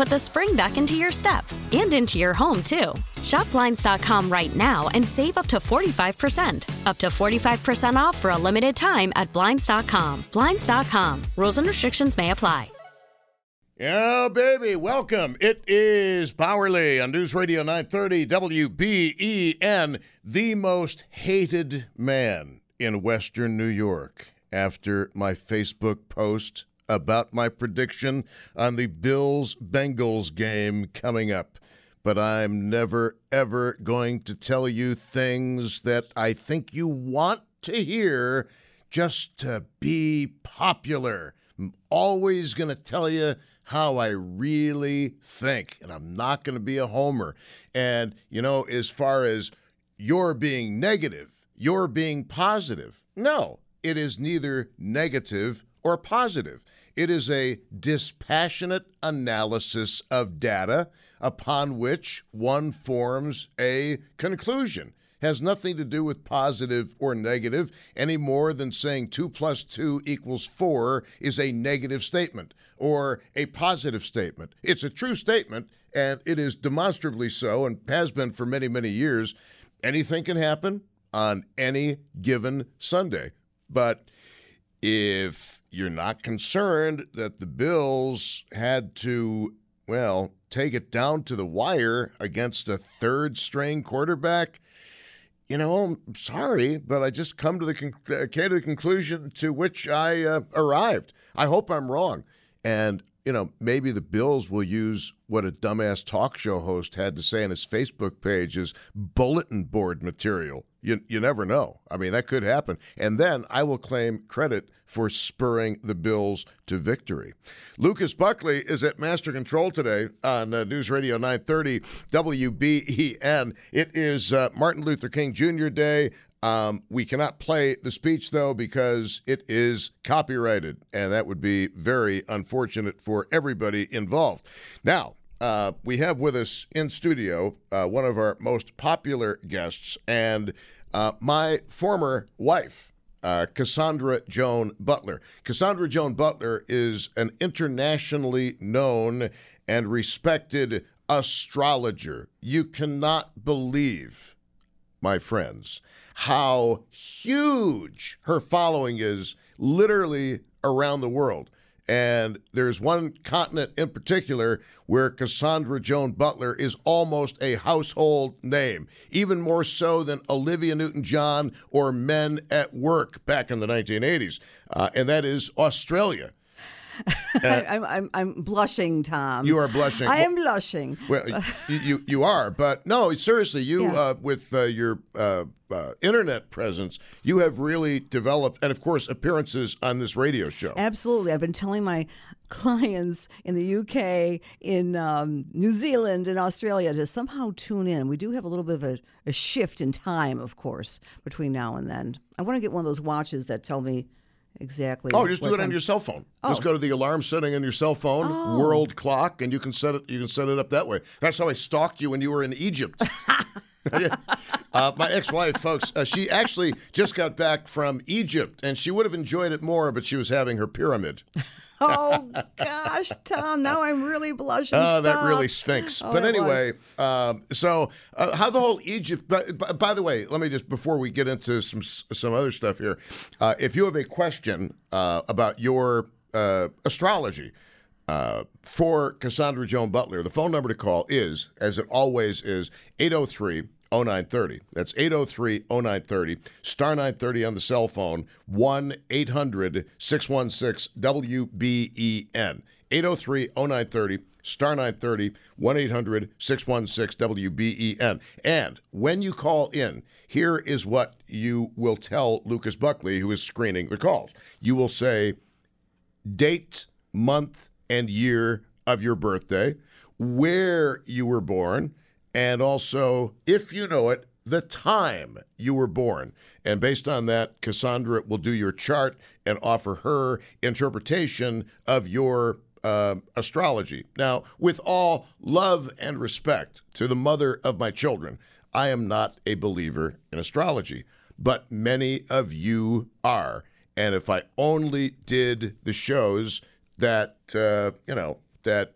put the spring back into your step and into your home, too. Shop Blinds.com right now and save up to 45%. Up to 45% off for a limited time at Blinds.com. Blinds.com. Rules and restrictions may apply. Yeah, baby, welcome. It is Bauerle on News Radio 930 WBEN, the most hated man in Western New York after my Facebook post about my prediction on the Bills Bengals game coming up. But I'm never, ever going to tell you things that I think you want to hear just to be popular. I'm always going to tell you how I really think, and I'm not going to be a homer. And, you know, as far as you're being negative, you're being positive. No, it is neither negative or positive. It is a dispassionate analysis of data upon which one forms a conclusion. Has nothing to do with positive or negative any more than saying 2 plus 2 equals 4 is a negative statement or a positive statement. It's a true statement, and it is demonstrably so and has been for many, many years. Anything can happen on any given Sunday. But if you're not concerned that the Bills had to, well, take it down to the wire against a third string quarterback, you know, I'm sorry, but I just come to the con- uh, came to the conclusion to which I uh, arrived. I hope I'm wrong, and you know, maybe the Bills will use what a dumbass talk show host had to say on his Facebook page as bulletin board material. You, you never know. I mean, that could happen. And then I will claim credit for spurring the Bills to victory. Lucas Buckley is at Master Control today on uh, News Radio 930 WBEN. It is uh, Martin Luther King Jr. Day. Um, we cannot play the speech, though, because it is copyrighted, and that would be very unfortunate for everybody involved. Now, uh, we have with us in studio uh, one of our most popular guests and uh, my former wife, uh, Cassandra Joan Butler. Cassandra Joan Butler is an internationally known and respected astrologer. You cannot believe, my friends, how huge her following is literally around the world. And there's one continent in particular where Cassandra Joan Butler is almost a household name, even more so than Olivia Newton John or Men at Work back in the 1980s. Uh, and that is Australia. I'm, I'm, I'm blushing, Tom. You are blushing. I am blushing. Well, you, you, you are, but no, seriously, you Yeah. uh, with uh, your uh, uh, internet presence, you have really developed, and of course, appearances on this radio show. Absolutely. I've been telling my clients in the UK, in um, New Zealand, and Australia to somehow tune in. We do have a little bit of a, a shift in time, of course, between now and then. I want to get one of those watches that tell me exactly. Oh, just do it on your cell phone. Oh. Just go to the alarm setting on your cell phone, world clock, and you can set it. You can set it up that way. That's how I stalked you when you were in Egypt. Yeah. uh, my ex-wife, folks, uh, she actually just got back from Egypt, and she would have enjoyed it more, but she was having her pyramid. Oh gosh, Tom! Now I'm really blushing. Oh, that really stinks. Oh, but anyway, um, so uh, how the whole Egypt. By, by, by the way, let me just before we get into some some other stuff here, uh, if you have a question uh, about your uh, astrology. Uh, for Cassandra Joan Butler, the phone number to call is, as it always is, 803 0930. That's 803 0930. Star 930 on the cell phone, 1 800 616 WBEN. 803 0930, star 930, 1 800 616 WBEN. And when you call in, here is what you will tell Lucas Buckley, who is screening the calls. You will say, date, month, and year of your birthday, where you were born, and also, if you know it, the time you were born. And based on that, Cassandra will do your chart and offer her interpretation of your uh, astrology. Now, with all love and respect to the mother of my children, I am not a believer in astrology, but many of you are. And if I only did the shows that, uh, you know, that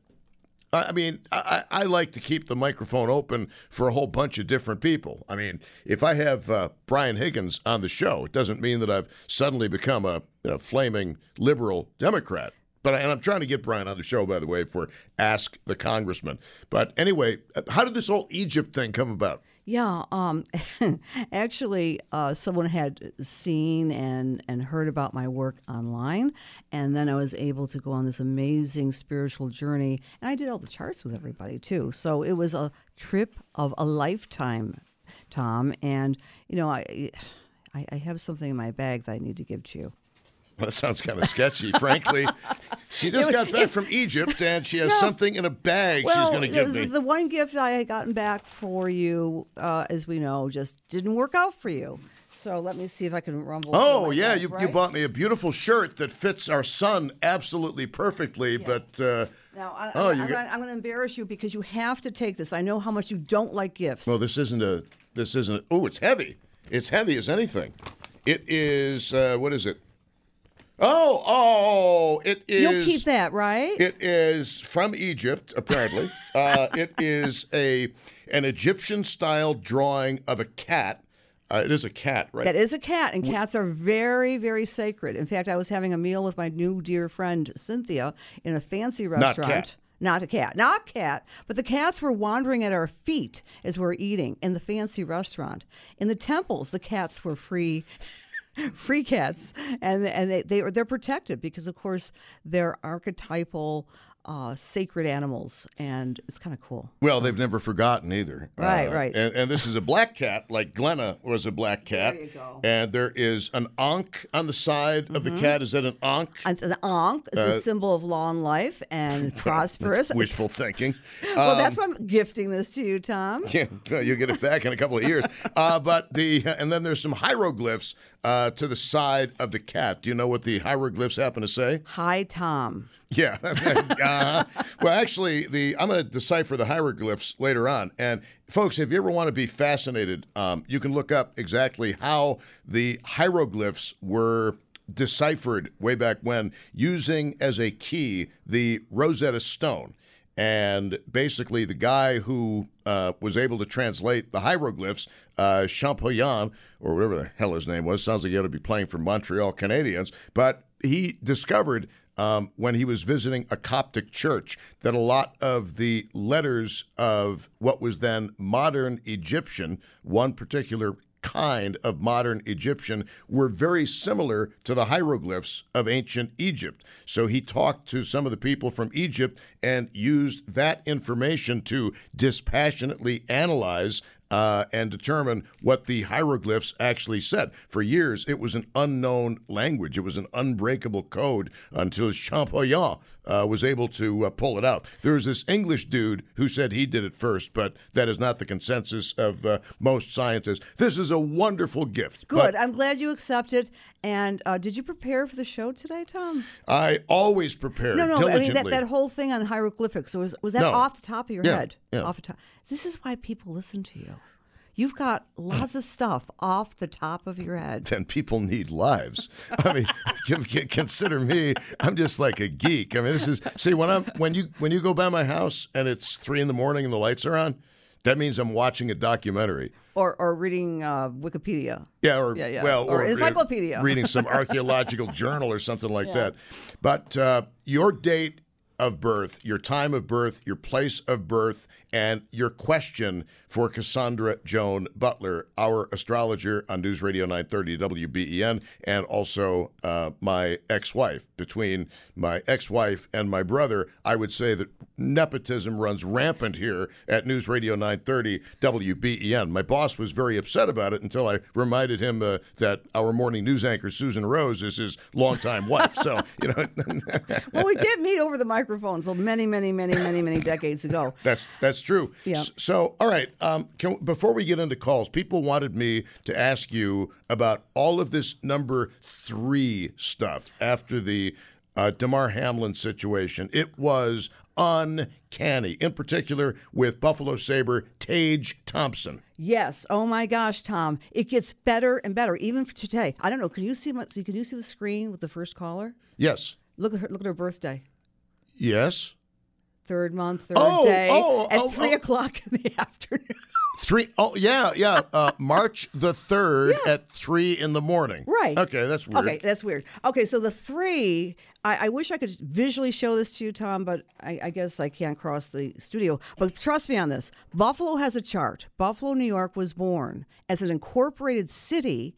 I mean, I, I like to keep the microphone open for a whole bunch of different people. I mean, if I have uh, Brian Higgins on the show, it doesn't mean that I've suddenly become a, a flaming liberal Democrat. But I, and I'm trying to get Brian on the show, by the way, for Ask the Congressman. But anyway, how did this whole Egypt thing come about? Yeah, um, actually, uh, someone had seen and, and heard about my work online, and then I was able to go on this amazing spiritual journey. And I did all the charts with everybody too, so it was a trip of a lifetime, Tom. And you know, I I, I have something in my bag that I need to give to you. Well, that sounds kind of sketchy, frankly. She just got back from Egypt and she has No. something in a bag well, she's going to give me. the one gift I had gotten back for you, uh, as we know, just didn't work out for you. So let me see if I can rumble. Oh yeah, you, you bought me a beautiful shirt that fits our son absolutely perfectly. But uh, Now, I, Oh, I'm, I'm going to embarrass you because you have to take this. I know how much you don't like gifts. well, this isn't a this isn't. Oh, it's heavy. It's heavy as anything. It is. Uh, what is it? Oh, oh, it is. You'll keep that, right? It is from Egypt, apparently. uh, it is a an Egyptian style drawing of a cat. Uh, it is a cat, right? that is a cat, and cats are very, very sacred. In fact, I was having a meal with my new dear friend Cynthia in a fancy restaurant. Not cat. Not a cat, not cat, but the cats were wandering at our feet as we are eating in the fancy restaurant. In the temples, the cats were free, free cats, and and they they are they're protected because, of course, they're archetypal, uh, sacred animals, and it's kind of cool. Well, they've never forgotten either. Uh, Right, right. And, and this is a black cat, like Glenna was a black cat. There you go. And there is an ankh on the side of the cat. Is that an ankh? And the ankh is a symbol of long life and prosperous. Wishful thinking. well, Um, that's why I'm gifting this to you, Tom. Yeah, you'll get it back in a couple of years. Uh, but the and then there's some hieroglyphs uh, to the side of the cat. Do you know what the hieroglyphs happen to say? Hi, Tom. Yeah. well, actually, the I'm going to decipher the hieroglyphs later on. And folks, if you ever want to be fascinated, um, you can look up exactly how the hieroglyphs were deciphered way back when, using as a key the Rosetta Stone. And basically, the guy who uh, was able to translate the hieroglyphs, uh, Champollion, or whatever the hell his name was, sounds like he ought to be playing for Montreal Canadiens, but he discovered um, when he was visiting a Coptic church that a lot of the letters of what was then modern Egyptian, one particular kind of modern Egyptian were very similar to the hieroglyphs of ancient Egypt. So he talked to some of the people from Egypt and used that information to dispassionately analyze uh, and determine what the hieroglyphs actually said. For years, it was an unknown language. It was an unbreakable code until Champollion uh, was able to uh, pull it out. There was this English dude who said he did it first, but that is not the consensus of uh, most scientists. This is a wonderful gift. Good. but I'm glad you accept it. And uh, did you prepare for the show today, Tom? I always prepare No, no. I mean that, that whole thing on hieroglyphics. Was was that No. off the top of your Yeah, head? yeah. Off the top. This is why people listen to you. You've got lots of stuff off the top of your head. then people need lives. I mean, con- con- consider me. I'm just like a geek. I mean, this is see when I'm when you when you go by my house and it's three in the morning and the lights are on. That means I'm watching a documentary. Or, or reading uh, Wikipedia. Yeah, or Yeah, yeah. well, Or re- encyclopedia. reading some archaeological journal or something like that. But uh, your date of birth, your time of birth, your place of birth, and your question for Cassandra Joan Butler, our astrologer on News Radio 930 WBEN, and also uh, my ex-wife. Between my ex-wife and my brother, I would say that nepotism runs rampant here at News Radio 930 WBEN. My boss was very upset about it until I reminded him uh, that our morning news anchor Susan Rose is his longtime wife. So you know, Well, we did meet over the microphone so many, many, many, many, many decades ago. that's that's true. Yeah. So all right, um, can, before we get into calls, people wanted me to ask you about all of this number three stuff after the uh, Damar Hamlin situation. It was uncanny, in particular with Buffalo Sabre Tage Thompson. Yes. Oh my gosh, Tom. It gets better and better, even for today. I don't know. Can you see my, can you see the screen with the first caller? Yes. Look at her look at her birthday. Yes. Third month, third Oh, day oh, at oh, three oh. o'clock in the afternoon. Three oh yeah, yeah. Uh, March the third at three in the morning. Right. Okay, that's weird. Okay, that's weird. Okay, so the three, I, I wish I could visually show this to you, Tom, but I, I guess I can't cross the studio. But trust me on this Buffalo has a chart. Buffalo, New York was born as an incorporated city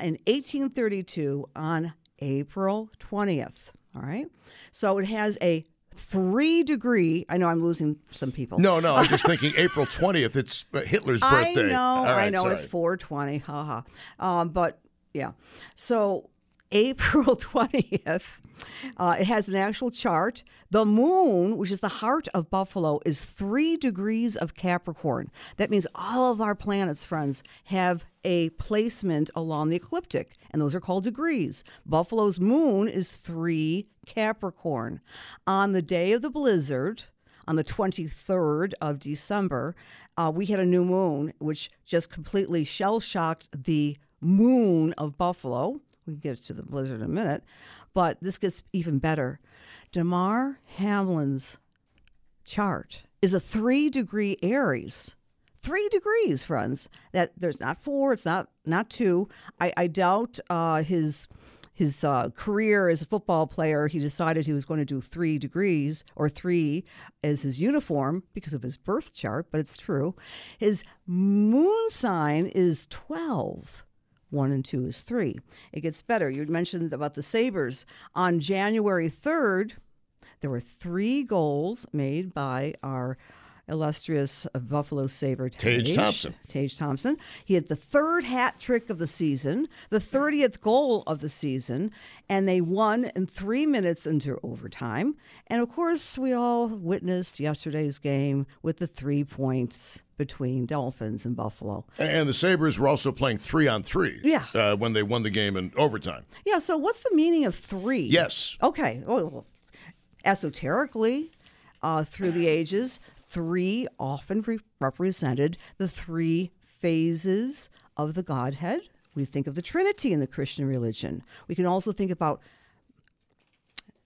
in 1832 on April 20th. All right. So it has a three degree, I know I'm losing some people. No, no, I'm just thinking April 20th. It's uh, Hitler's birthday. I know, All I right, know it's sorry. 420, haha. Um, but yeah, so April 20th, uh, it has an actual chart. The moon, which is the heart of Buffalo, is three degrees of Capricorn. That means all of our planets, friends, have a placement along the ecliptic, and those are called degrees. Buffalo's moon is three Capricorn. On the day of the blizzard, on the 23rd of December, uh, we had a new moon, which just completely shell shocked the moon of Buffalo. We get to the blizzard in a minute, but this gets even better. Damar Hamlin's chart is a three degree Aries. Three degrees, friends. That there's not four, it's not not two. I, I doubt uh, his his uh, career as a football player. He decided he was going to do three degrees or three as his uniform because of his birth chart, but it's true. His moon sign is twelve. One and two is three. It gets better. You mentioned about the Sabres. On January 3rd, there were three goals made by our illustrious Buffalo Sabre Tage Thompson. Tage Thompson. He had the third hat trick of the season, the 30th goal of the season, and they won in three minutes into overtime. And of course, we all witnessed yesterday's game with the three points between Dolphins and Buffalo. And the Sabres were also playing three on three. Yeah. Uh, when they won the game in overtime. Yeah, so what's the meaning of three? Yes. Okay. Oh, well, esoterically, uh, through the ages, three often re- represented the three phases of the Godhead. We think of the Trinity in the Christian religion. We can also think about,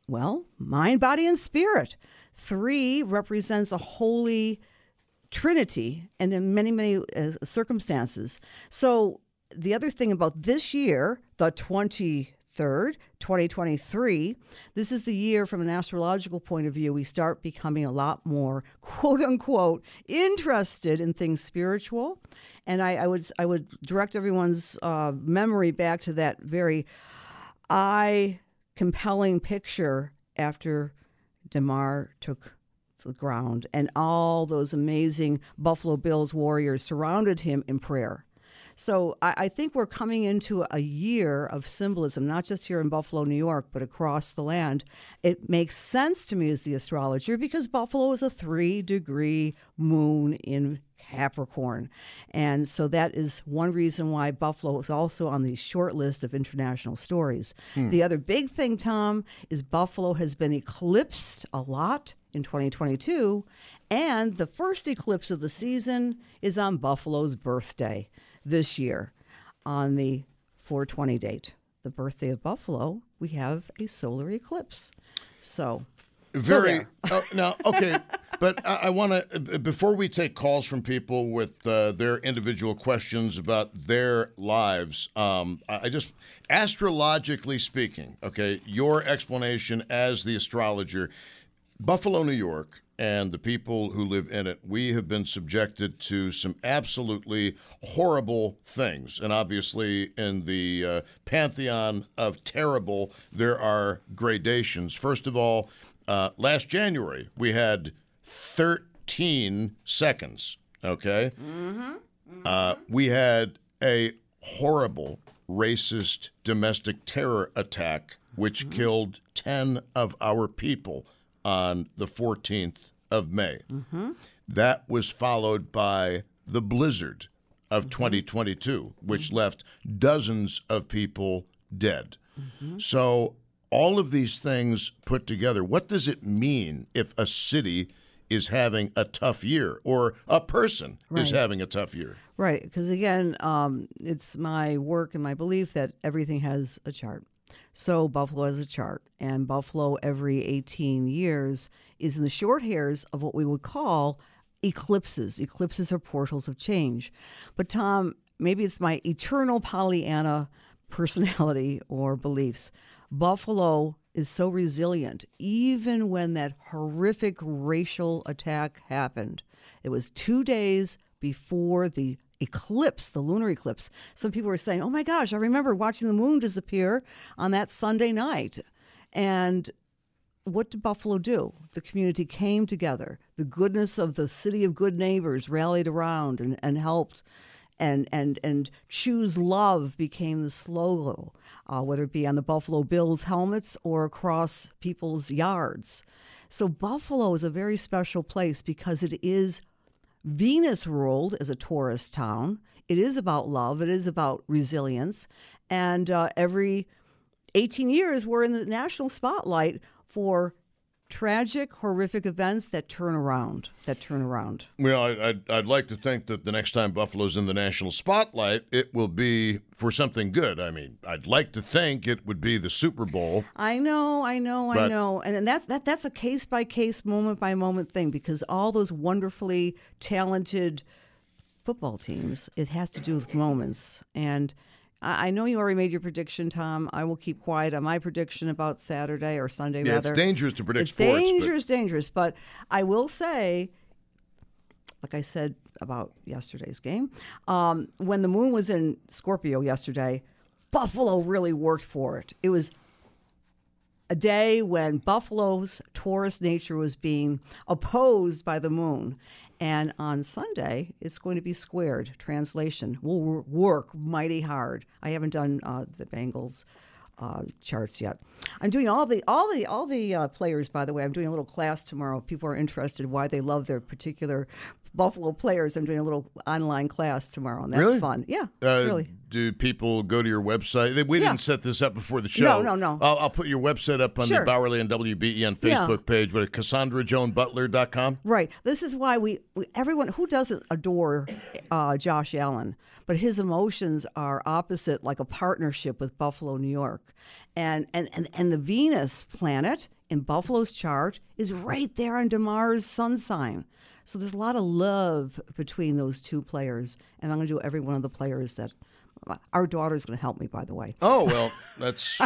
well, mind, body, and spirit. Three represents a holy Trinity and in many, many uh, circumstances. So, the other thing about this year, the 23rd, 2023, this is the year from an astrological point of view, we start becoming a lot more, quote unquote, interested in things spiritual. And I, I would I would direct everyone's uh, memory back to that very eye compelling picture after Damar took the ground and all those amazing Buffalo Bills warriors surrounded him in prayer. So I, I think we're coming into a year of symbolism, not just here in Buffalo, New York, but across the land. It makes sense to me as the astrologer because Buffalo is a three degree moon in Capricorn. And so that is one reason why Buffalo is also on the short list of international stories. Hmm. The other big thing, Tom, is Buffalo has been eclipsed a lot in 2022. And the first eclipse of the season is on Buffalo's birthday this year on the 420 date. The birthday of Buffalo, we have a solar eclipse. So, Very there. uh, now, okay, but I, I want to before we take calls from people with uh, their individual questions about their lives. Um, I I just astrologically speaking, okay, your explanation as the astrologer, Buffalo, New York, and the people who live in it, we have been subjected to some absolutely horrible things. And obviously, in the uh, pantheon of terrible, there are gradations. First of all, uh, last January, we had 13 seconds, okay? Uh, we had a horrible racist domestic terror attack which killed 10 of our people on the 14th of May. Mm-hmm. That was followed by the blizzard of mm-hmm. 2022, which mm-hmm. left dozens of people dead. So, all of these things put together, what does it mean if a city is having a tough year or a person is having a tough year? Right, because again, um, it's my work and my belief that everything has a chart. So Buffalo has a chart, and Buffalo every 18 years is in the short hairs of what we would call eclipses. Eclipses are portals of change. But Tom, maybe it's my eternal Pollyanna personality or beliefs. Buffalo is so resilient, even when that horrific racial attack happened. It was two days before the eclipse, the lunar eclipse. Some people were saying, oh my gosh, I remember watching the moon disappear on that Sunday night. And what did Buffalo do? The community came together. The goodness of the city of good neighbors rallied around and, and helped. And, and, and choose love became the slogan, uh, whether it be on the Buffalo Bills helmets or across people's yards. So, Buffalo is a very special place because it is Venus ruled as a tourist town. It is about love, it is about resilience. And uh, every 18 years, we're in the national spotlight for tragic, horrific events that turn around. That turn around. Well, I- I'd, I'd like to think that the next time Buffalo's in the national spotlight, it will be for something good. I mean, I'd like to think it would be the Super Bowl. I know, I know, I know, and, and that's that that's a case by case, moment by moment thing because all those wonderfully talented football teams, it has to do with moments. And I, know you already made your prediction, Tom. I will keep quiet on my prediction about Saturday or Sunday. Yeah, it's dangerous to predict it's sports, but- dangerous, dangerous. But I will say, like I said about yesterday's game, um, when the moon was in Scorpio yesterday, Buffalo really worked for it. It was a day when Buffalo's Taurus nature was being opposed by the moon. And on Sunday, it's going to be squared. Translation will work mighty hard. I haven't done uh, the Bengals uh, charts yet. I'm doing all the all the all the uh, players. By the way, I'm doing a little class tomorrow. If people are interested why they love their particular Buffalo players. I'm doing a little online class tomorrow, and that's Really? fun. Yeah, Uh, really. Do people go to your website? We Yeah. didn't set this up before the show. No, no, no. I'll, I'll put your website up on Sure. the Bauerle and WBEN Yeah. Facebook page, but at CassandraJoanButler.com. Right. This is why we, we everyone who doesn't adore uh, Josh Allen, but his emotions are opposite, like a partnership with Buffalo, New York, and and and, and the Venus planet in Buffalo's chart is right there on Damar's sun sign. So there's a lot of love between those two players, and I'm going to do every one of the players that. Our daughter's going to help me, by the way. Oh, well, that's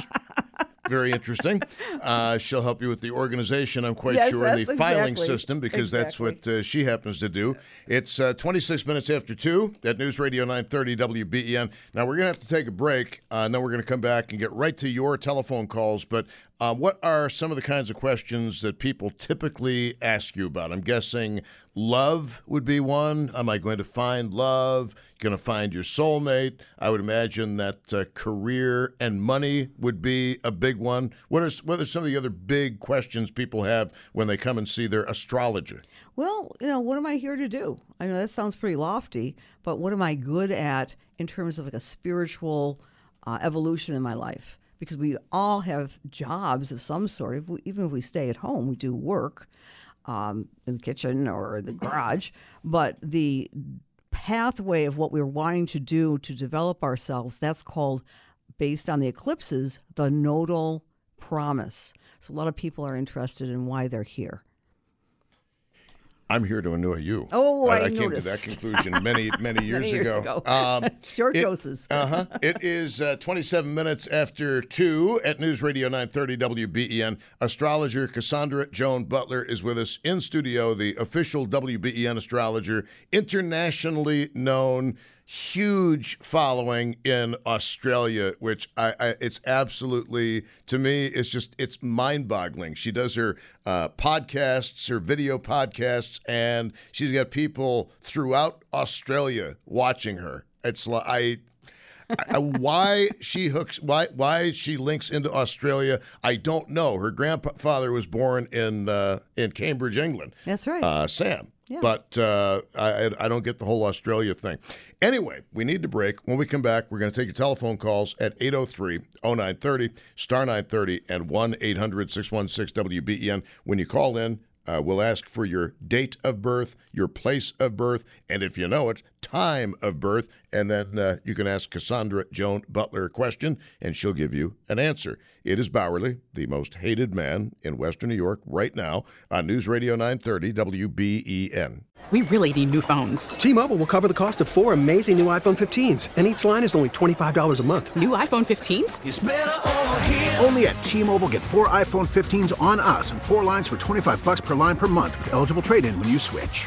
very interesting. Uh, she'll help you with the organization, I'm quite Yes, sure, in the that's filing system because that's what uh, she happens to do. It's uh, 26 minutes after 2 at News Radio 930 WBEN. Now, we're going to have to take a break, uh, and then we're going to come back and get right to your telephone calls. But uh, what are some of the kinds of questions that people typically ask you about? I'm guessing love would be one. Am I going to find love? Going to find your soulmate? I would imagine that uh, career and money would be a big one. What are what are some of the other big questions people have when they come and see their astrologer? Well, you know, what am I here to do? I know that sounds pretty lofty, but what am I good at in terms of like a spiritual uh, evolution in my life? Because we all have jobs of some sort. If we, even if we stay at home, we do work. um, in the kitchen or the garage, but the pathway of what we're wanting to do to develop ourselves, that's called, based on the eclipses, the nodal promise. So a lot of people are interested in why they're here. I'm here to annoy you. Oh, I came to that conclusion many, many years Many years ago. ago. Um, Short it- doses. uh-huh. It is uh, 27 minutes after 2 at News Radio 930 WBEN. Astrologer Cassandra Joan Butler is with us in studio, the official WBEN astrologer, internationally known, huge following in Australia, which I, I it's absolutely, to me, it's just, it's mind-boggling. She does her uh, podcasts, her video podcasts, and she's got people throughout Australia watching her. It's like I, I, why she hooks, why why she links into Australia, I don't know. Her grandfather was born in uh, in Cambridge, England. That's right. uh, Sam. Yeah. But uh, I I- don't get the whole Australia thing. Anyway, we need to break. When we come back, we're going to take your telephone calls at 803-0930, star 930, and 1-800-616-WBEN. When you call in, uh, we'll ask for your date of birth, your place of birth, and if you know it, time of birth. And then uh, you can ask Cassandra Joan Butler a question, and she'll give you an answer. It is Bauerle, the most hated man in Western New York right now on News Radio 930 WBEN. We really need new phones. T-Mobile will cover the cost of four amazing new iPhone 15s, and each line is only $25 a month. New iPhone 15s? Only at T-Mobile get four iPhone 15s on us and four lines for 25 bucks per line per month with eligible trade-in when you switch.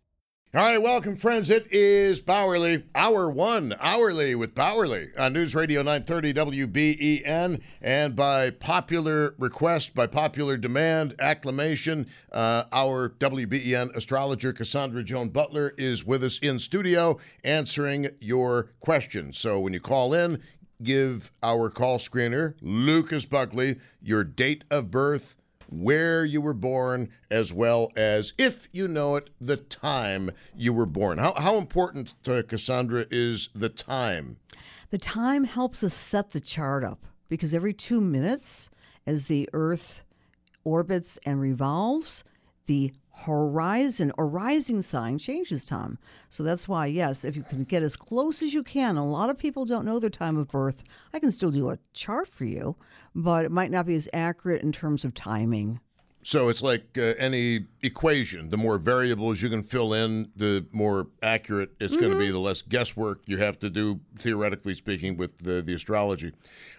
All right, welcome, friends. It is Bauerle, hour one, hourly with Bauerle on News Radio 930 WBEN. And by popular request, by popular demand, acclamation, uh, our WBEN astrologer Cassandra Joan Butler is with us in studio answering your questions. So when you call in, give our call screener, Lucas Buckley, your date of birth where you were born, as well as, if you know it, the time you were born. How, how important to Cassandra is the time? The time helps us set the chart up because every two minutes, as the Earth orbits and revolves, the horizon or rising sign changes time. So that's why, yes, if you can get as close as you can, a lot of people don't know their time of birth. I can still do a chart for you, but it might not be as accurate in terms of timing. So it's like uh, any equation. The more variables you can fill in, the more accurate it's going to be, the less guesswork you have to do, theoretically speaking, with the, the astrology.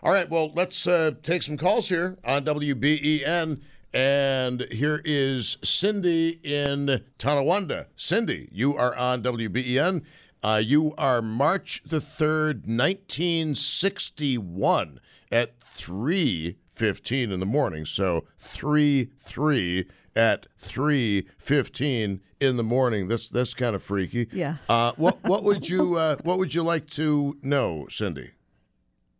All right, well, let's uh, take some calls here on WBEN. And here is Cindy in Tonawanda. Cindy, you are on WBEN. Uh, you are March the 3rd, 1961 at 3.15 in the morning. So 3 3 at three fifteen in the morning. That's that's kind of freaky. Yeah. Uh, what what would you uh, what would you like to know, Cindy?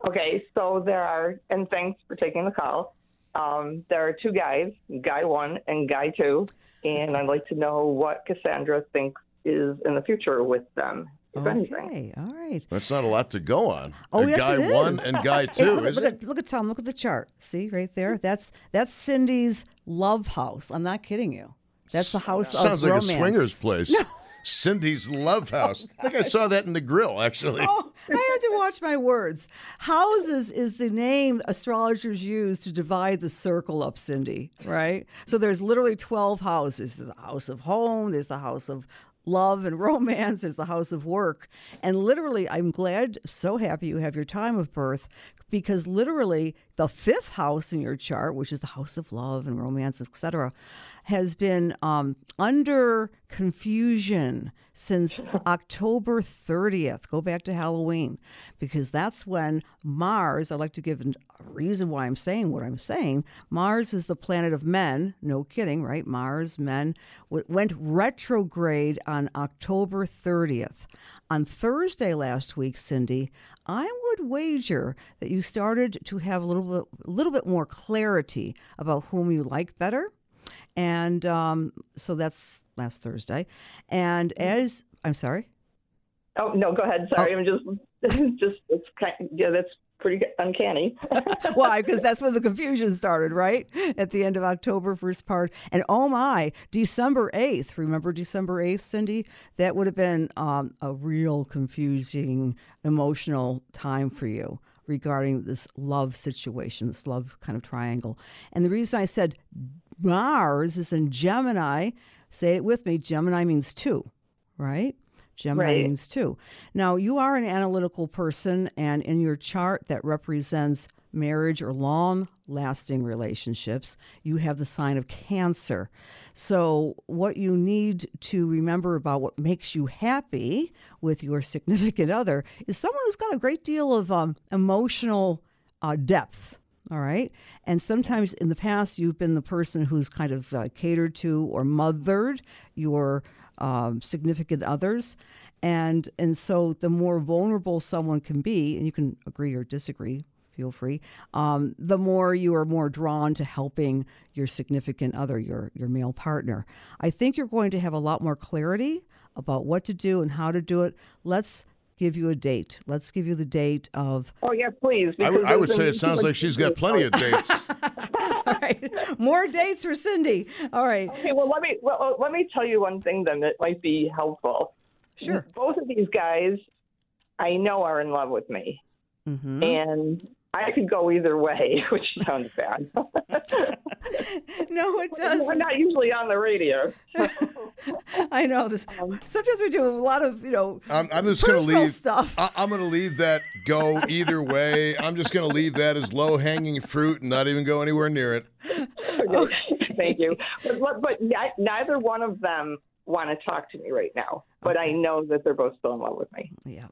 Okay, so there are, and thanks for taking the call. Um, there are two guys, guy one and guy two, and I'd like to know what Cassandra thinks is in the future with them, if anything. Okay, all right. That's not a lot to go on. Oh, A yes, guy it one and guy Hey, two. look, at- is look it? at look at Tom. Look at the chart. See right there. That's that's Cindy's love house. I'm not kidding you. That's the house Sounds of like romance. a swingers place. Cindy's Love oh, House. I think I saw that in the grill, actually. Oh, I have to watch my words. Houses is the name astrologers use to divide the circle up, Cindy, right? So there's literally 12 houses. There's the house of home, there's the house of love and romance, there's the house of work. And literally, I'm glad, so happy you have your time of birth because literally the fifth house in your chart, which is the house of love and romance, etc., has been um, under confusion since October 30th. Go back to Halloween because that's when Mars, I like to give a reason why I'm saying what I'm saying. Mars is the planet of men, no kidding, right? Mars, men, w- went retrograde on October 30th. On Thursday last week, Cindy, I would wager that you started to have a little bit, little bit more clarity about whom you like better. And um, so that's last Thursday. And as I'm sorry, Oh no, go ahead. Sorry, I'm just, just it's kind. Of, yeah, that's pretty uncanny. why? Because that's when the confusion started, right? At the end of October, first part. And oh my, December 8th. Remember December 8th, Cindy? That would have been um, a real confusing, emotional time for you regarding this love situation, this love kind of triangle. And the reason I said Mars is in Gemini, say it with me Gemini means two, right? Gemini Right. means two. Now, you are an analytical person, and in your chart that represents marriage or long lasting relationships, you have the sign of Cancer. So, what you need to remember about what makes you happy with your significant other is someone who's got a great deal of um, emotional uh, depth. All right. And sometimes in the past, you've been the person who's kind of uh, catered to or mothered your um, significant others. And, and so the more vulnerable someone can be, and you can agree or disagree, feel free, um, the more you are more drawn to helping your significant other, your, your male partner. I think you're going to have a lot more clarity about what to do and how to do it. Let's give you a date. Let's give you the date of oh yeah, please. I, would- because I would there's say it sounds like she's got plenty of dates. More dates for Cindy. All right. Okay, well let me well, let me tell you one thing then that might be helpful. Sure. Both of these guys, I know, are in love with me, Mm-hmm. and I could go either way, which sounds bad. No, it does. We're doesn't. usually on the radio. I know this. Um, Sometimes we do a lot of, you know, I'm, I'm just going to personal leave. stuff. I, I'm going to leave that go either way. I'm just going to leave that as low hanging fruit and not even go anywhere near it. Okay. Thank you. But, but, but neither one of them want to talk to me right now. But I know that they're both still in love with me. Yeah.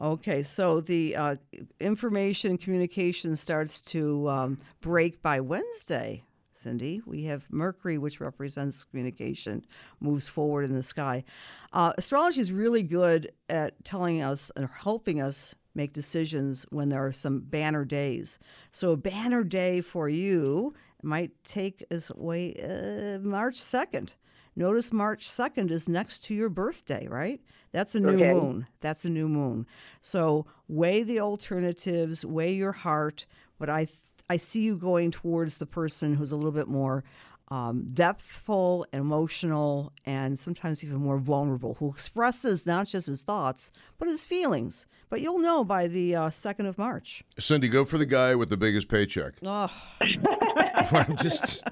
Okay, so the uh, information communication starts to um, break by Wednesday. Cindy, we have Mercury, which represents communication, moves forward in the sky. Uh, astrology is really good at telling us and helping us make decisions when there are some banner days. So, a banner day for you might take as way uh, March 2nd. Notice March 2nd is next to your birthday, right? That's a new Okay. moon. That's a new moon. So weigh the alternatives, weigh your heart. But I, th- I see you going towards the person who's a little bit more um, depthful, emotional, and sometimes even more vulnerable, who expresses not just his thoughts, but his feelings. But you'll know by the uh, 2nd of March. Cindy, go for the guy with the biggest paycheck. Oh, I'm just.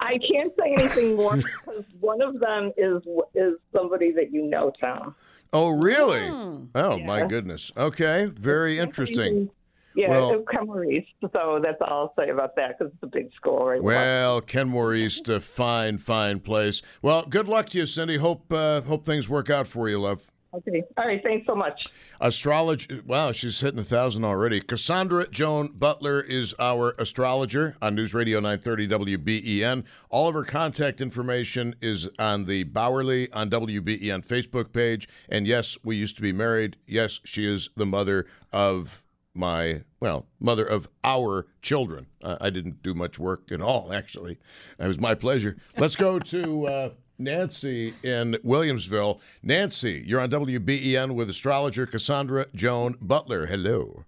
I can't say anything more because one of them is is somebody that you know, Tom. Oh, really? Hmm. Oh, my goodness. Okay, very interesting. Yeah, Well- Kenmore East. So that's all I'll say about that because it's a big school, right? Well, Kenmore East, a fine, fine place. Well, good luck to you, Cindy. Hope uh, hope things work out for you, love. Okay. All right. Thanks so much. Astrology. Wow, she's hitting a thousand already. Cassandra Joan Butler is our astrologer on News Radio 930 WBEN. All of her contact information is on the Bauerle on WBEN Facebook page. And yes, we used to be married. Yes, she is the mother of my well mother of our children uh, i didn't do much work at all actually it was my pleasure let's go to uh, nancy in williamsville. Nancy you're on wben with astrologer cassandra joan butler. Hello.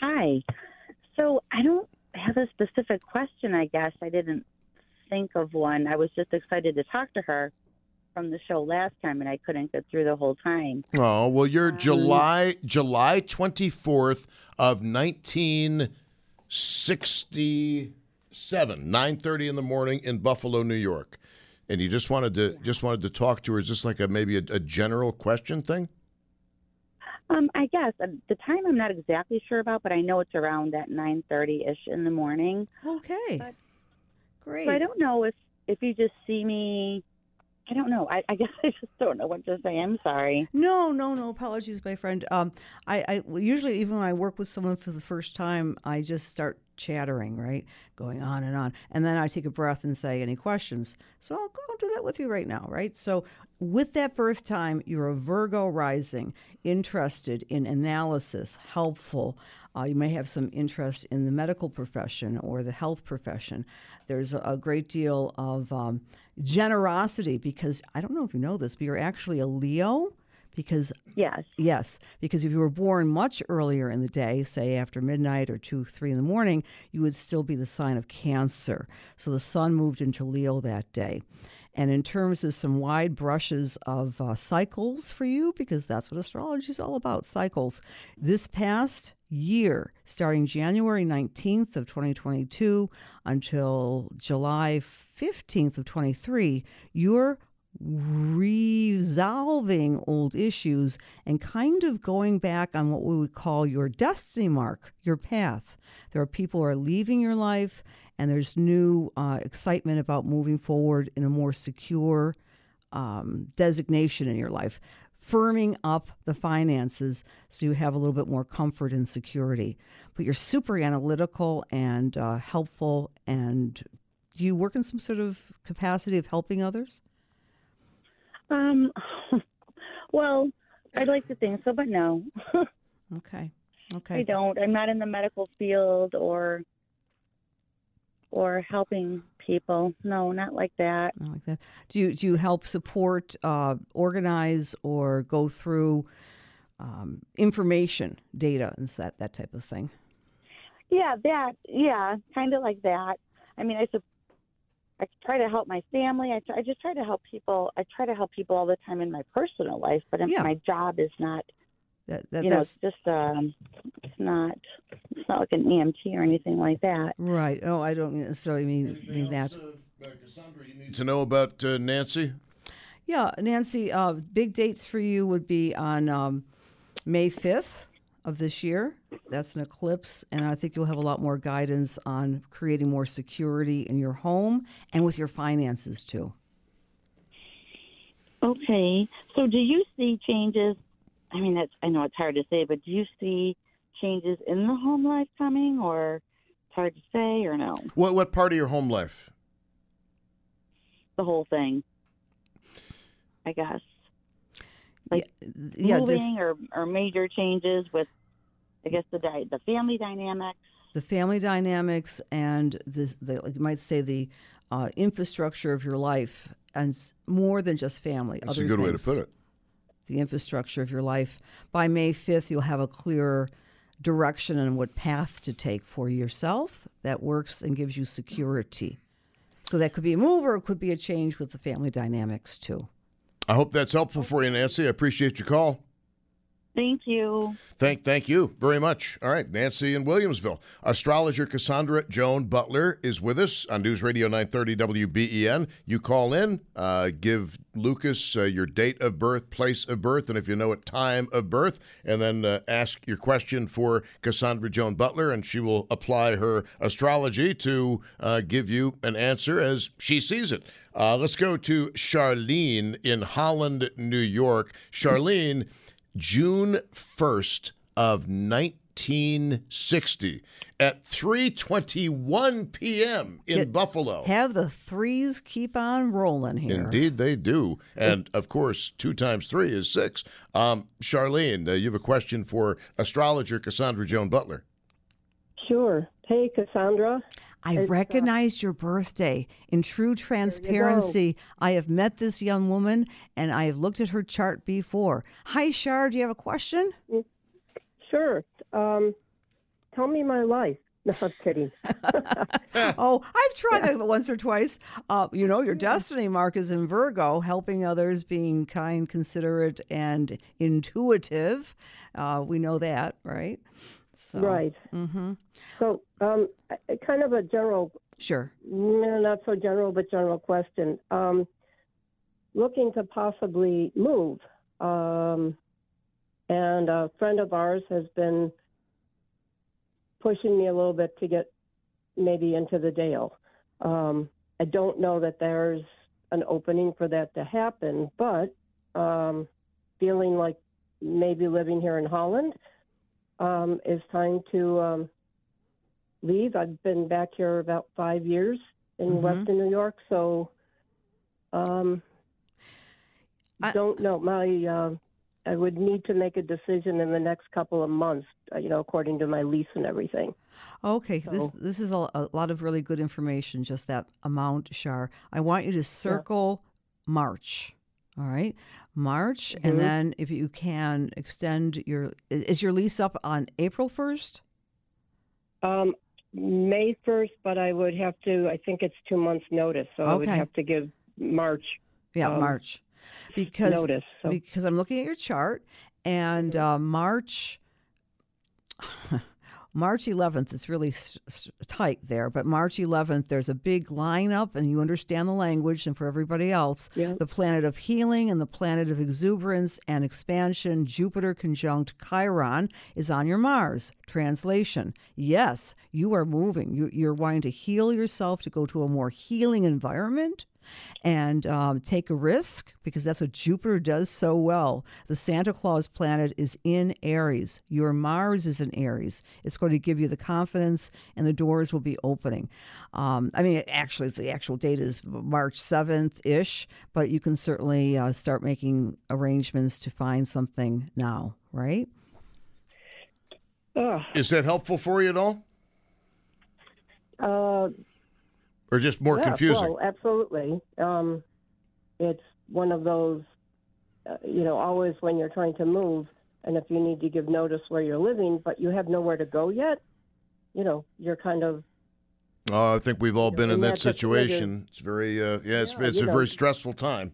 Hi. So i don't have a specific question i guess. I didn't think of one. I was just excited to talk to her from the show last time, and I couldn't get through the whole time. Oh well, you're um, July July twenty fourth of nineteen sixty seven, nine thirty in the morning in Buffalo, New York, and you just wanted to just wanted to talk to her. Is this like a maybe a, a general question thing? Um, I guess uh, the time I'm not exactly sure about, but I know it's around that nine thirty ish in the morning. Okay, but, great. So I don't know if if you just see me I don't know. I, I, guess I just don't know what to say. I'm sorry. No, no, no. Apologies, my friend. Um, I, I usually even when I work with someone for the first time, I just start chattering, right, going on and on, and then I take a breath and say, "Any questions?" So I'll go do that with you right now, right? So with that birth time, you're a Virgo rising, interested in analysis, helpful. Uh, you may have some interest in the medical profession or the health profession. There's a, a great deal of um, generosity because I don't know if you know this, but you're actually a Leo. Because yes, yes, because if you were born much earlier in the day, say after midnight or two, three in the morning, you would still be the sign of Cancer. So the sun moved into Leo that day. And in terms of some wide brushes of uh, cycles for you, because that's what astrology is all about cycles, this past year, starting January 19th of 2022 until July 15th of 23, you're resolving old issues and kind of going back on what we would call your destiny mark, your path. There are people who are leaving your life and there's new uh, excitement about moving forward in a more secure um, designation in your life, firming up the finances so you have a little bit more comfort and security. But you're super analytical and uh, helpful, and do you work in some sort of capacity of helping others? Um, well, I'd like to think so, but no. okay. Okay. I don't. I'm not in the medical field or or helping people. No, not like that. Not like that. Do you do you help support, uh, organize, or go through um, information, data, and that that type of thing? Yeah, that. Yeah, kind of like that. I mean, I I try to help my family. I, try, I just try to help people. I try to help people all the time in my personal life, but yeah. my job is not that, that, you know, it's just um, it's not it's not like an EMT or anything like that. Right. Oh, I don't necessarily mean mean that. uh, Cassandra, you need to know about uh, Nancy. Yeah, Nancy. Uh, big dates for you would be on um, May fifth of this year. That's an eclipse, and I think you'll have a lot more guidance on creating more security in your home and with your finances too. Okay. So, do you see changes I mean, that's I know it's hard to say, but do you see changes in the home life coming, or it's hard to say, or no? What what part of your home life? The whole thing, I guess. Like yeah, yeah moving just, or or major changes with, I guess the di- the family dynamics. The family dynamics and the, the like you might say the uh, infrastructure of your life, and more than just family. That's other a good things. way to put it the infrastructure of your life. By May 5th, you'll have a clearer direction and what path to take for yourself that works and gives you security. So that could be a move or it could be a change with the family dynamics too. I hope that's helpful for you, Nancy. I appreciate your call. Thank you. Thank, thank you very much. All right, Nancy in Williamsville. Astrologer Cassandra Joan Butler is with us on News Radio 930 WBEN. You call in, uh, give Lucas uh, your date of birth, place of birth, and if you know it, time of birth, and then uh, ask your question for Cassandra Joan Butler, and she will apply her astrology to uh, give you an answer as she sees it. Uh, let's go to Charlene in Holland, New York. Charlene. June 1st of 1960 at 3:21 p.m. in Get- Buffalo. Have the threes keep on rolling here. Indeed, they do. And of course, two times three is six. Um, Charlene, uh, you have a question for astrologer Cassandra Joan Butler. Sure. Hey, Cassandra. I It's, recognized your birthday. In true transparency, I have met this young woman and I have looked at her chart before. Hi, Shar. Do you have a question? Sure. Um, tell me my life. No, I'm kidding. oh, I've tried that once or twice. Uh, you know, your destiny mark is in Virgo, helping others, being kind, considerate, and intuitive. Uh, we know that, right? So, Right. Mm-hmm. So, um, kind of a general, Sure. no, not so general, but general question. Um, looking to possibly move. Um, and a friend of ours has been pushing me a little bit to get maybe into the Dale. Um, I don't know that there's an opening for that to happen, but um, feeling like maybe living here in Holland um, is time to um, leave. I've been back here about five years in Mhm. Western New York, so um, I- don't know. My uh, I would need to make a decision in the next couple of months, uh, you know, according to my lease and everything. Okay, this So- this is a, a lot of really good information. Just that amount, Shar. I want you to circle March. All right, March, Mhm. and then if you can extend your is your lease up on April first? Um, May first, but I would have to. I think it's two months' notice, so I would have to give March. Yeah, um, March. Because notice, so- because I'm looking at your chart, and uh, March. March 11th, it's really s- s- tight there, but March 11th, there's a big lineup, and you understand the language. And for everybody else, Yeah. the planet of healing and the planet of exuberance and expansion, Jupiter conjunct Chiron, is on your Mars. Translation Yes, you are moving. You, you're wanting to heal yourself to go to a more healing environment and um, take a risk because that's what Jupiter does so well. The Santa Claus planet is in Aries. Your Mars is in Aries. It's going to give you the confidence, and the doors will be opening. Um, I mean, actually, the actual date is March 7th ish, but you can certainly uh, start making arrangements to find something now, right? Ugh. Is that helpful for you at all? Uh, Or just more yeah, confusing? Well, absolutely. Um, it's one of those, uh, you know, always when you're trying to move, and if you need to give notice where you're living, but you have nowhere to go yet, you know, you're kind of Oh, I think we've all been in and that that's a situation. It's very, uh, yeah, it's, Yeah, it's a know. very stressful time.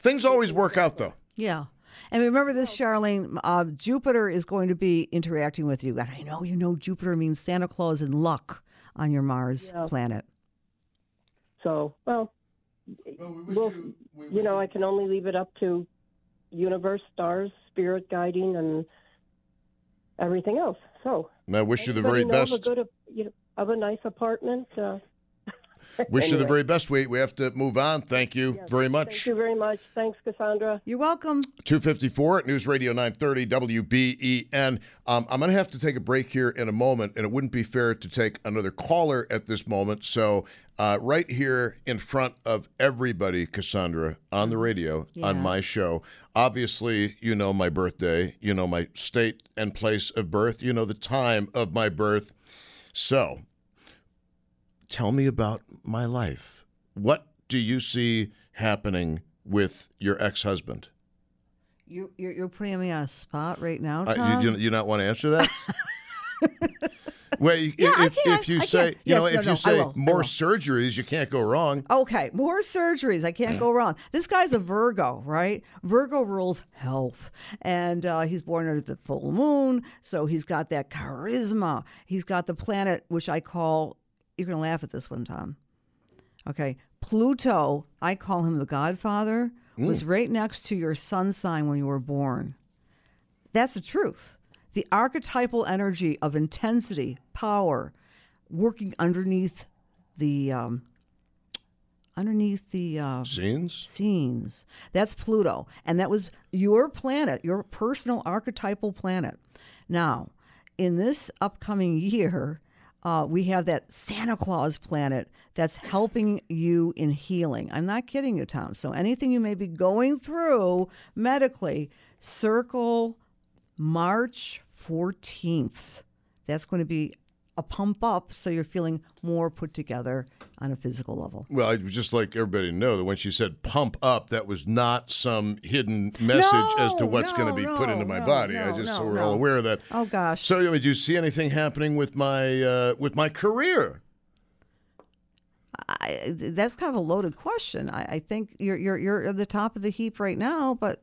Things always work out, though. Yeah. And remember this, Charlene, uh, Jupiter is going to be interacting with you. And I know you know Jupiter means Santa Claus and luck on your Mars Yeah. planet. so. Well, we'll, you know, I can only leave it up to universe, stars, spirit guiding, and everything else. So. And I wish you the very know of a best. good, you know, of a nice apartment. Uh, Wish you the very best. We, we have to move on. Thank you very much. Thank you very much. Thanks, Cassandra. You're welcome. 254 at News Radio 930 WBEN. Um, I'm going to have to take a break here in a moment, and it wouldn't be fair to take another caller at this moment. So, uh, right here in front of everybody, Cassandra, on the radio, on my show, obviously, you know my birthday, you know my state and place of birth, you know the time of my birth. So, tell me about my life. What do you see happening with your ex husband? You, you're, you're putting me on a spot right now, Uh, Tom. you, you not want to answer that? Well, you- Yeah, if, if you I say, you know, Yes, no, if no, you I say more surgeries, you can't go wrong. Okay, more surgeries. I can't go wrong. This guy's a Virgo, right? Virgo rules health. And uh, he's born under the full moon. So he's got that charisma. He's got the planet, which I call, you're going to laugh at this one, Tom. Okay. Pluto, I call him the godfather, was right next to your sun sign when you were born. That's the truth. The archetypal energy of intensity, power, working underneath the um, underneath the uh, Scenes? scenes. That's Pluto, and that was your planet, your personal archetypal planet. Now, in this upcoming year, uh, we have that Santa Claus planet that's helping you in healing. I'm not kidding you, Tom. So anything you may be going through medically, circle March 14th. That's going to be a pump up so you're feeling more put together on a physical level. Well, I just like everybody to know that when she said pump up, that was not some hidden message as to No, what's going to no, be put into my no, body. I no, just so we're all aware of that. Oh gosh. So, I mean, do you see anything happening with my uh, with my career? I, that's kind of a loaded question. I, I think you're you're you're at the top of the heap right now, but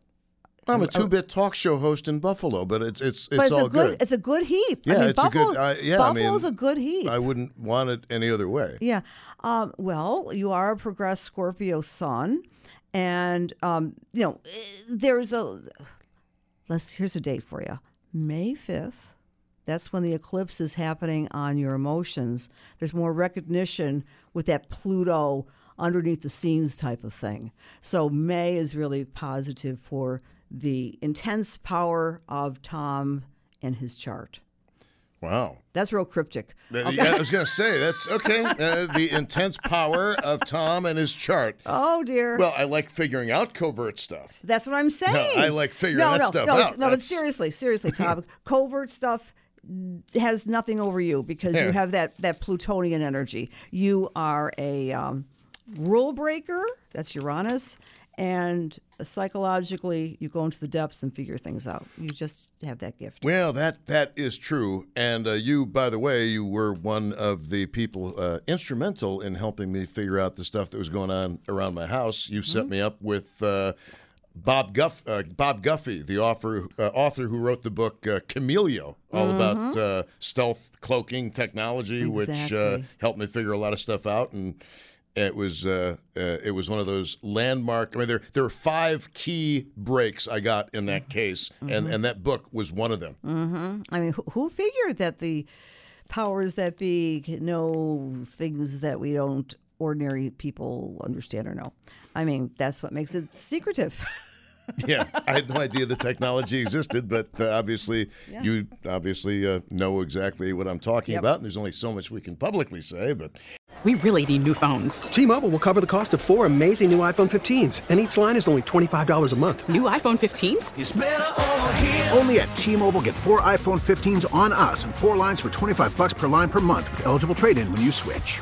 I'm a two-bit talk show host in Buffalo, but it's it's it's it's all a good, good. it's a good heap. Yeah, I mean, it's a good- I- yeah, I mean, Buffalo's a good heap. I wouldn't want it any other way. Yeah. Um, well, you are a progressed Scorpio sun, and um, you know eh, there's a. Let's here's a date for you. May fifth. That's when the eclipse is happening on your emotions. There's more recognition with that Pluto underneath the scenes type of thing. So May is really positive for the intense power of Tom and his chart. Wow. That's real cryptic. Uh, Yeah, I was going to say that's okay. Uh, the intense power of Tom and his chart. Oh dear. Well, I like figuring out covert stuff. That's what I'm saying. I like figuring no, that no, stuff no, out. No, but seriously, seriously, Tom, covert stuff has nothing over you because Yeah. you have that that Plutonian energy. You are a um, rule breaker. That's Uranus, and psychologically, you go into the depths and figure things out. You just have that gift. Well, that that is true. And uh, you, by the way, you were one of the people uh, instrumental in helping me figure out the stuff that was going on around my house. You set me up with. Uh, Bob Guff, uh, Bob Guffey, the author, uh, author who wrote the book uh, Chameleo, all about uh, stealth cloaking technology, which uh, helped me figure a lot of stuff out. And it was uh, uh, it was one of those landmark. I mean, there there were five key breaks I got in that case, and and that book was one of them. hmm I mean, who, who figured that the powers that be know things that we don't ordinary people understand or know? I mean, that's what makes it secretive. yeah, I had no idea the technology existed, but uh, obviously Yeah. you obviously uh, know exactly what I'm talking Yep. about. And there's only so much we can publicly say, but We really need new phones. T-Mobile will cover the cost of four amazing new iPhone 15s, and each line is only $25 a month. New iPhone 15s? Only at T-Mobile get four iPhone 15s on us and four lines for 25 bucks per line per month with eligible trade-in when you switch.